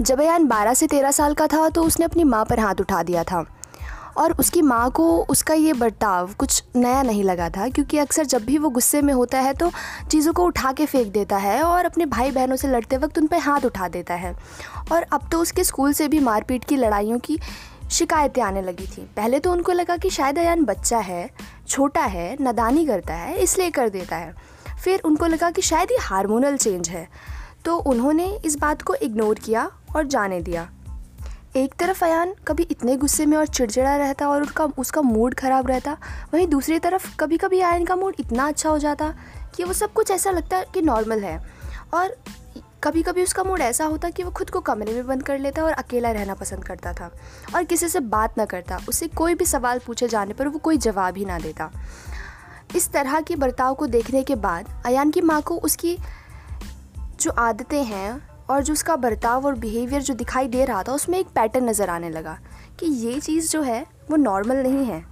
जब अयान 12 से 13 साल का था तो उसने अपनी माँ पर हाथ उठा दिया था। और उसकी माँ को उसका ये बर्ताव कुछ नया नहीं लगा था, क्योंकि अक्सर जब भी वो गुस्से में होता है तो चीज़ों को उठा के फेंक देता है और अपने भाई बहनों से लड़ते वक्त उन पर हाथ उठा देता है। और अब तो उसके स्कूल से भी मारपीट की लड़ाइयों की शिकायतें आने लगी थी। पहले तो उनको लगा कि शायद अयान बच्चा है, छोटा है, नदानी करता है, इसलिए कर देता है। फिर उनको लगा कि शायद ये हार्मोनल चेंज है। तो उन्होंने इस बात को इग्नोर किया और जाने दिया। एक तरफ़ अयान कभी इतने गुस्से में और चिड़चिड़ा रहता और उसका उसका मूड ख़राब रहता, वहीं दूसरी तरफ़ कभी कभी अयान का मूड इतना अच्छा हो जाता कि वो सब कुछ ऐसा लगता कि नॉर्मल है। और कभी कभी उसका मूड ऐसा होता कि वो खुद को कमरे में बंद कर लेता और अकेला रहना पसंद करता था और किसी से बात ना करता उससे कोई भी सवाल पूछे जाने पर वो कोई जवाब ही ना देता। इस तरह के बर्ताव को देखने के बाद अयान की माँ को उसकी जो आदतें हैं और जो उसका बर्ताव और बिहेवियर जो दिखाई दे रहा था, उसमें एक पैटर्न नज़र आने लगा कि ये चीज़ जो है, वो नॉर्मल नहीं है।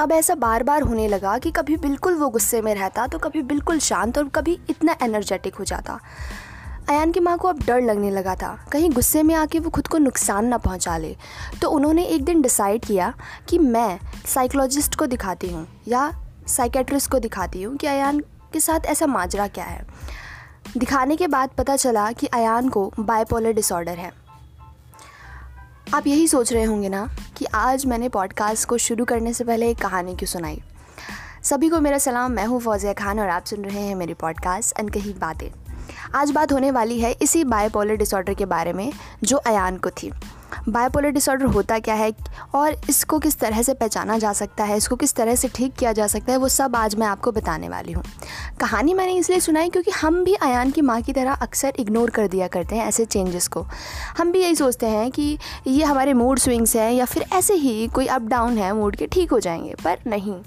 अब ऐसा बार बार होने लगा कि कभी बिल्कुल वो गुस्से में रहता तो कभी बिल्कुल शांत और कभी इतना एनर्जेटिक हो जाता। अयान की माँ को अब डर लगने लगा था। कहीं गुस्से में आके वो खुद को नुकसान ना पहुँचा ले। तो उन्होंने एक दिन डिसाइड किया कि मैं साइकोलॉजिस्ट को दिखाती हूँ या साइकेट्रिस्ट को दिखाती हूँ कि अयान के साथ ऐसा माजरा क्या है। दिखाने के बाद पता चला कि अयान को बायपोलर डिसऑर्डर है। आप यही सोच रहे होंगे ना कि आज मैंने पॉडकास्ट को शुरू करने से पहले एक कहानी क्यों सुनाई? सभी को मेरा सलाम, मैं हूँ फौजिया खान और आप सुन रहे हैं मेरी पॉडकास्ट अनकही बातें। आज बात होने वाली है इसी बायोपोलर डिसऑर्डर के बारे में, जो अयान को थी। बायोपोलर डिसऑर्डर होता क्या है और इसको किस तरह से पहचाना जा सकता है, इसको किस तरह से ठीक किया जा सकता है, वो सब आज मैं आपको बताने वाली हूँ। कहानी मैंने इसलिए सुनाई क्योंकि हम भी अयान की माँ की तरह अक्सर इग्नोर कर दिया करते हैं ऐसे चेंजेस को। हम भी यही सोचते हैं कि ये हमारे मूड स्विंग्स हैं या फिर ऐसे ही कोई अप डाउन है मूड के, ठीक हो जाएँगे, पर नहीं।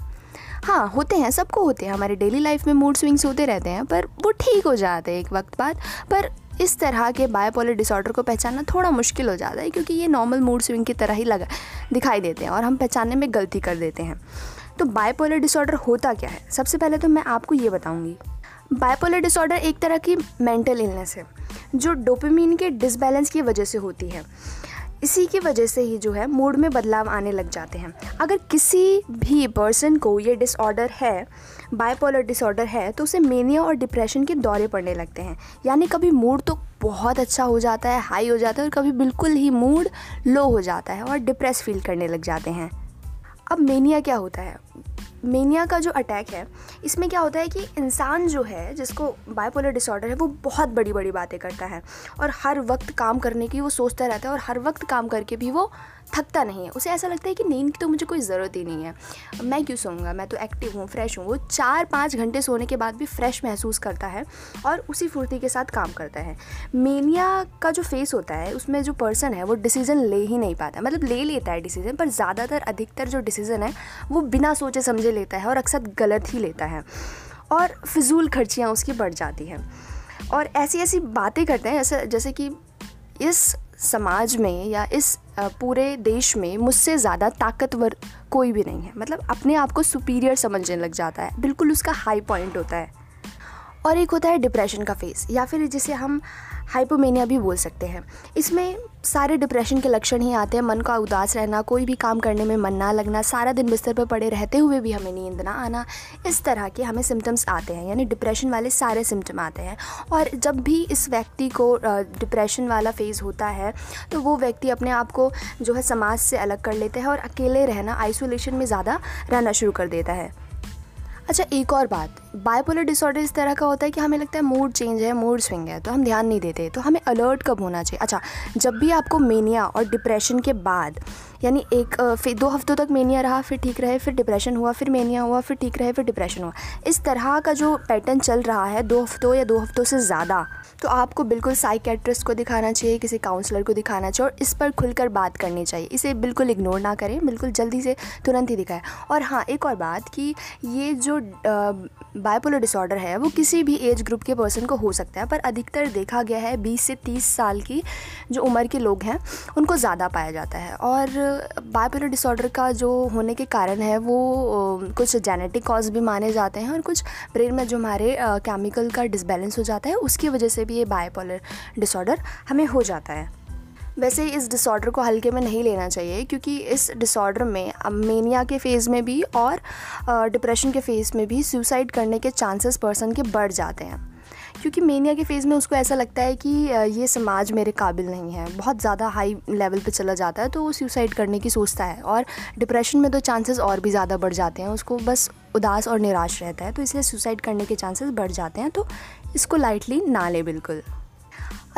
हाँ होते हैं, सबको होते हैं, हमारे डेली लाइफ में मूड स्विंग्स होते रहते हैं, पर वो ठीक हो जाते हैं एक वक्त बाद, पर इस तरह के बायोपोलर डिसऑर्डर को पहचानना थोड़ा मुश्किल हो जाता है क्योंकि ये नॉर्मल मूड स्विंग की तरह ही लगा, दिखाई देते हैं और हम पहचानने में गलती कर देते हैं। तो बायोपोलर डिसऑर्डर होता क्या है? सबसे पहले तो मैं आपको ये बताऊँगी। बायोपोलर डिसऑर्डर एक तरह की मेंटल इलनेस है, जो डोपामीन के डिसबैलेंस की वजह से होती है। इसी की वजह से ही जो है मूड में बदलाव आने लग जाते हैं। अगर किसी भी पर्सन को ये डिसऑर्डर है बायपोलर डिसऑर्डर है तो उसे मेनिया और डिप्रेशन के दौरे पड़ने लगते हैं। यानी कभी मूड तो बहुत अच्छा हो जाता है हाई हो जाता है और कभी बिल्कुल ही मूड लो हो जाता है और डिप्रेस फील करने लग जाते हैं। अब मेनिया क्या होता है? मेनिया का जो अटैक है, इसमें क्या होता है कि इंसान जो है, जिसको बायपोलर डिसऑर्डर है, वो बहुत बड़ी बड़ी बातें करता है और हर वक्त काम करने की वो सोचता रहता है और हर वक्त काम करके भी वो थकता नहीं है। उसे ऐसा लगता है कि नींद की तो मुझे कोई ज़रूरत ही नहीं है। मैं क्यों सोऊँगा? मैं तो एक्टिव हूँ फ्रेश हूँ। वो चार पाँच घंटे सोने के बाद भी फ्रेश महसूस करता है और उसी फुर्ती के साथ काम करता है। मेनिया का जो फेस होता है, उसमें जो पर्सन है, वो डिसीज़न ले ही नहीं पाता। मतलब ले लेता है डिसीज़न पर ज़्यादातर, अधिकतर जो डिसीज़न है, वो बिना सोचे समझे लेता है और अक्सर गलत ही लेता है और फिजूल खर्चियाँ उसकी बढ़ जाती हैं। और ऐसी ऐसी बातें करते हैं, जैसे जैसे कि इस समाज में या इस पूरे देश में मुझसे ज़्यादा ताकतवर कोई भी नहीं है। मतलब अपने आप को सुपीरियर समझने लग जाता है। बिल्कुल उसका हाई पॉइंट होता है। और एक होता है डिप्रेशन का फेस या फिर जिसे हम हाइपोमेनिया भी बोल सकते हैं। इसमें सारे डिप्रेशन के लक्षण ही आते हैं। मन का उदास रहना, कोई भी काम करने में मन ना लगना, सारा दिन बिस्तर पर पड़े रहते हुए भी हमें नींद ना आना, इस तरह के हमें सिम्टम्स आते हैं, यानी डिप्रेशन वाले सारे सिम्टम आते हैं। और जब भी इस व्यक्ति को डिप्रेशन वाला फ़ेज़ होता है तो वो व्यक्ति अपने आप को जो है समाज से अलग कर लेते हैं और अकेले रहना आइसोलेशन में ज़्यादा रहना शुरू कर देता है। अच्छा एक और बात बायपोलर डिसऑर्डर इस तरह का होता है कि हमें लगता है मूड चेंज है मूड स्विंग है तो हम ध्यान नहीं देते तो हमें अलर्ट कब होना चाहिए? अच्छा जब भी आपको मेनिया और डिप्रेशन के बाद, यानी एक फिर दो हफ्तों तक मेनिया रहा, फिर ठीक रहे, फिर डिप्रेशन हुआ, फिर मेनिया हुआ, फिर ठीक रहे, फिर डिप्रेशन हुआ, इस तरह का जो पैटर्न चल रहा है दो हफ्तों या दो हफ्तों से ज़्यादा तो आपको बिल्कुल साइकेट्रिस्ट को दिखाना चाहिए, किसी काउंसलर को दिखाना चाहिए और इस पर खुलकर बात करनी चाहिए। इसे बिल्कुल इग्नोर ना करें, बिल्कुल जल्दी से तुरंत ही दिखाएँ। और हाँ एक और बात कि ये जो बायपोलर डिसऑर्डर है, वो किसी भी एज ग्रुप के पर्सन को हो सकता है, पर अधिकतर देखा गया है 20 से 30 साल की जो उम्र के लोग हैं, उनको ज़्यादा पाया जाता है। और बायपोलर डिसऑर्डर का जो होने के कारण है, वो कुछ जेनेटिक कॉज भी माने जाते हैं और कुछ ब्रेन में जो हमारे केमिकल का डिसबैलेंस हो जाता है, उसकी वजह से भी ये बायपोलर डिसऑर्डर हमें हो जाता है। वैसे इस डिसऑर्डर को हल्के में नहीं लेना चाहिए, क्योंकि इस डिसऑर्डर में मेनिया के फ़ेज़ में भी और डिप्रेशन के फ़ेज़ में भी सुसाइड करने के चांसेस पर्सन के बढ़ जाते हैं। क्योंकि मेनिया के फ़ेज़ में उसको ऐसा लगता है कि ये समाज मेरे काबिल नहीं है, बहुत ज़्यादा हाई लेवल पे चला जाता है तो वो सुसाइड करने की सोचता है और डिप्रेशन में तो चांसेस और भी ज़्यादा बढ़ जाते हैं, उसको बस उदास और निराश रहता है तो इसलिए सुसाइड करने के चांसेस बढ़ जाते हैं तो इसको लाइटली ना ले बिल्कुल।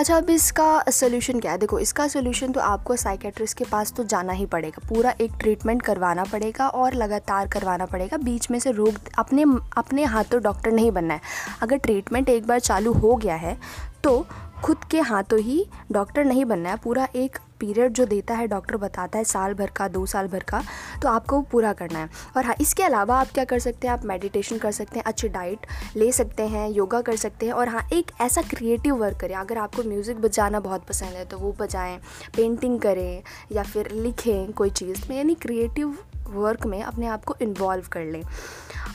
अच्छा अब इसका सोल्यूशन क्या है? देखो, इसका सोल्यूशन तो आपको साइकेट्रिस्ट के पास तो जाना ही पड़ेगा। पूरा एक ट्रीटमेंट करवाना पड़ेगा और लगातार करवाना पड़ेगा। बीच में से रोग अपने अपने हाथों डॉक्टर नहीं बनना है। अगर ट्रीटमेंट एक बार चालू हो गया है तो खुद के हाथों ही डॉक्टर नहीं बनना है। पूरा एक पीरियड जो देता है, डॉक्टर बताता है, साल भर का, दो साल भर का तो आपको वो पूरा करना है। और हाँ इसके अलावा आप क्या कर सकते हैं, आप मेडिटेशन कर सकते हैं, अच्छी डाइट ले सकते हैं योगा कर सकते हैं। और हाँ एक ऐसा क्रिएटिव वर्क करें। अगर आपको म्यूज़िक बजाना बहुत पसंद है तो वो बजाएँ पेंटिंग करें या फिर लिखें कोई चीज़ में। यानी क्रिएटिव वर्क में अपने आप को इन्वॉल्व कर लें।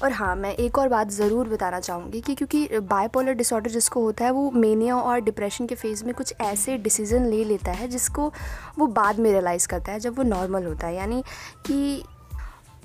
और हाँ मैं एक और बात ज़रूर बताना चाहूँगी कि क्योंकि बायपोलर डिसऑर्डर जिसको होता है, वो मेनिया और डिप्रेशन के फ़ेज़ में कुछ ऐसे डिसीज़न ले लेता है जिसको वो बाद में रियलाइज़ करता है जब वो नॉर्मल होता है। यानी कि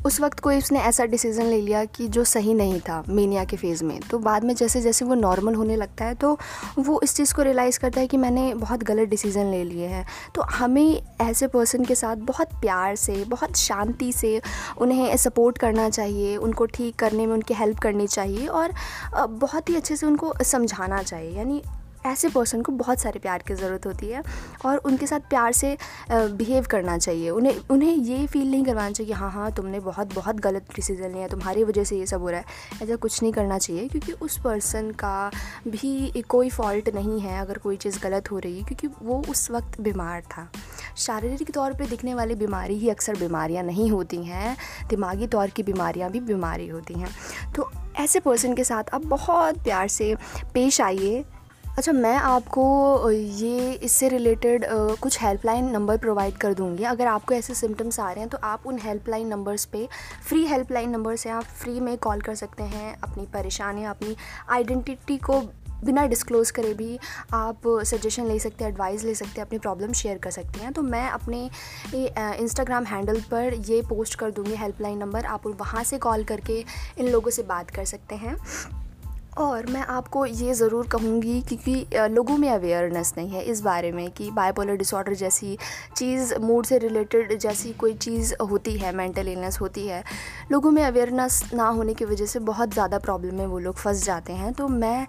उस वक्त कोई उसने ऐसा डिसीज़न ले लिया कि जो सही नहीं था मीनिया के फ़ेज़ में। तो बाद में जैसे जैसे वो नॉर्मल होने लगता है तो वो इस चीज़ को रियलाइज़ करता है कि मैंने बहुत गलत डिसीज़न ले लिए हैं। तो हमें ऐसे पर्सन के साथ बहुत प्यार से, बहुत शांति से उन्हें सपोर्ट करना चाहिए, उनको ठीक करने में, उनकी हेल्प करनी चाहिए और बहुत ही अच्छे से उनको समझाना चाहिए। यानी ऐसे पर्सन को बहुत सारे प्यार की ज़रूरत होती है और उनके साथ प्यार से बिहेव करना चाहिए। उन्हें उन्हें ये फील नहीं करवाना चाहिए हाँ हाँ तुमने बहुत बहुत गलत डिसीज़न लिया तुम्हारी वजह से ये सब हो रहा है। ऐसा कुछ नहीं करना चाहिए क्योंकि उस पर्सन का भी कोई फॉल्ट नहीं है अगर कोई चीज़ गलत हो रही है क्योंकि वो उस वक्त बीमार था। शारीरिक तौर पे दिखने वाली बीमारी ही अक्सर बीमारियाँ नहीं होती हैं, दिमागी तौर की बीमारियाँ भी बीमारी होती हैं। तो ऐसे पर्सन के साथ आप बहुत प्यार से पेश आइए अच्छा मैं आपको ये इससे रिलेटेड कुछ हेल्पलाइन नंबर प्रोवाइड कर दूँगी। अगर आपको ऐसे सिम्टम्स आ रहे हैं तो आप उन हेल्पलाइन नंबर्स पे फ्री हेल्पलाइन नंबर से आप फ्री में कॉल कर सकते हैं अपनी परेशानियाँ अपनी आइडेंटिटी को बिना डिस्क्लोज़ करे भी आप सजेशन ले सकते हैं एडवाइस ले सकते हैं, अपनी प्रॉब्लम शेयर कर सकते हैं। तो मैं अपने इंस्टाग्राम हैंडल पर ये पोस्ट कर दूँगी हेल्पलाइन नंबर आप वहाँ से कॉल करके इन लोगों से बात कर सकते हैं। और मैं आपको ये ज़रूर कहूँगी क्योंकि लोगों में अवेयरनेस नहीं है इस बारे में कि बाइपोलर डिसऑर्डर जैसी चीज़ मूड से रिलेटेड जैसी कोई चीज़ होती है मेंटल इलनेस होती है, लोगों में अवेयरनेस ना होने की वजह से बहुत ज़्यादा प्रॉब्लम में वो लोग फंस जाते हैं। तो मैं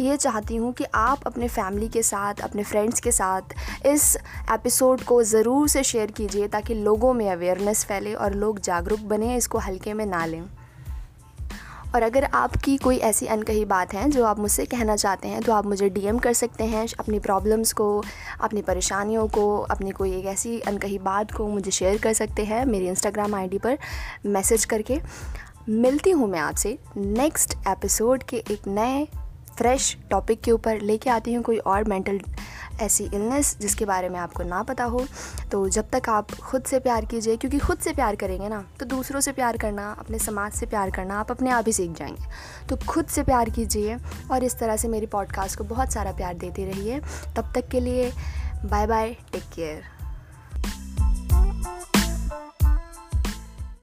ये चाहती हूँ कि आप अपने फैमिली के साथ, अपने फ्रेंड्स के साथ इस एपिसोड को ज़रूर से शेयर कीजिए ताकि लोगों में अवेयरनेस फैले और लोग जागरूक बने, इसको हल्के में ना लें। और अगर आपकी कोई ऐसी अनकही बात है जो आप मुझसे कहना चाहते हैं तो आप मुझे डीएम कर सकते हैं, अपनी प्रॉब्लम्स को, अपनी परेशानियों को, अपनी कोई एक ऐसी अनकही बात को मुझे शेयर कर सकते हैं मेरी इंस्टाग्राम आईडी पर मैसेज करके। मिलती हूँ मैं आपसे नेक्स्ट एपिसोड के एक नए फ्रेश टॉपिक के ऊपर लेके आती हूँ, कोई और मेंटल ऐसी इलनेस जिसके बारे में आपको ना पता हो तो जब तक आप खुद से प्यार कीजिए, क्योंकि खुद से प्यार करेंगे ना तो दूसरों से प्यार करना, अपने समाज से प्यार करना, आप अपने आप ही सीख जाएँगे। तो खुद से प्यार कीजिए और इस तरह से मेरी पॉडकास्ट को बहुत सारा प्यार देते रहिए। तब तक के लिए बाय बाय टेक केयर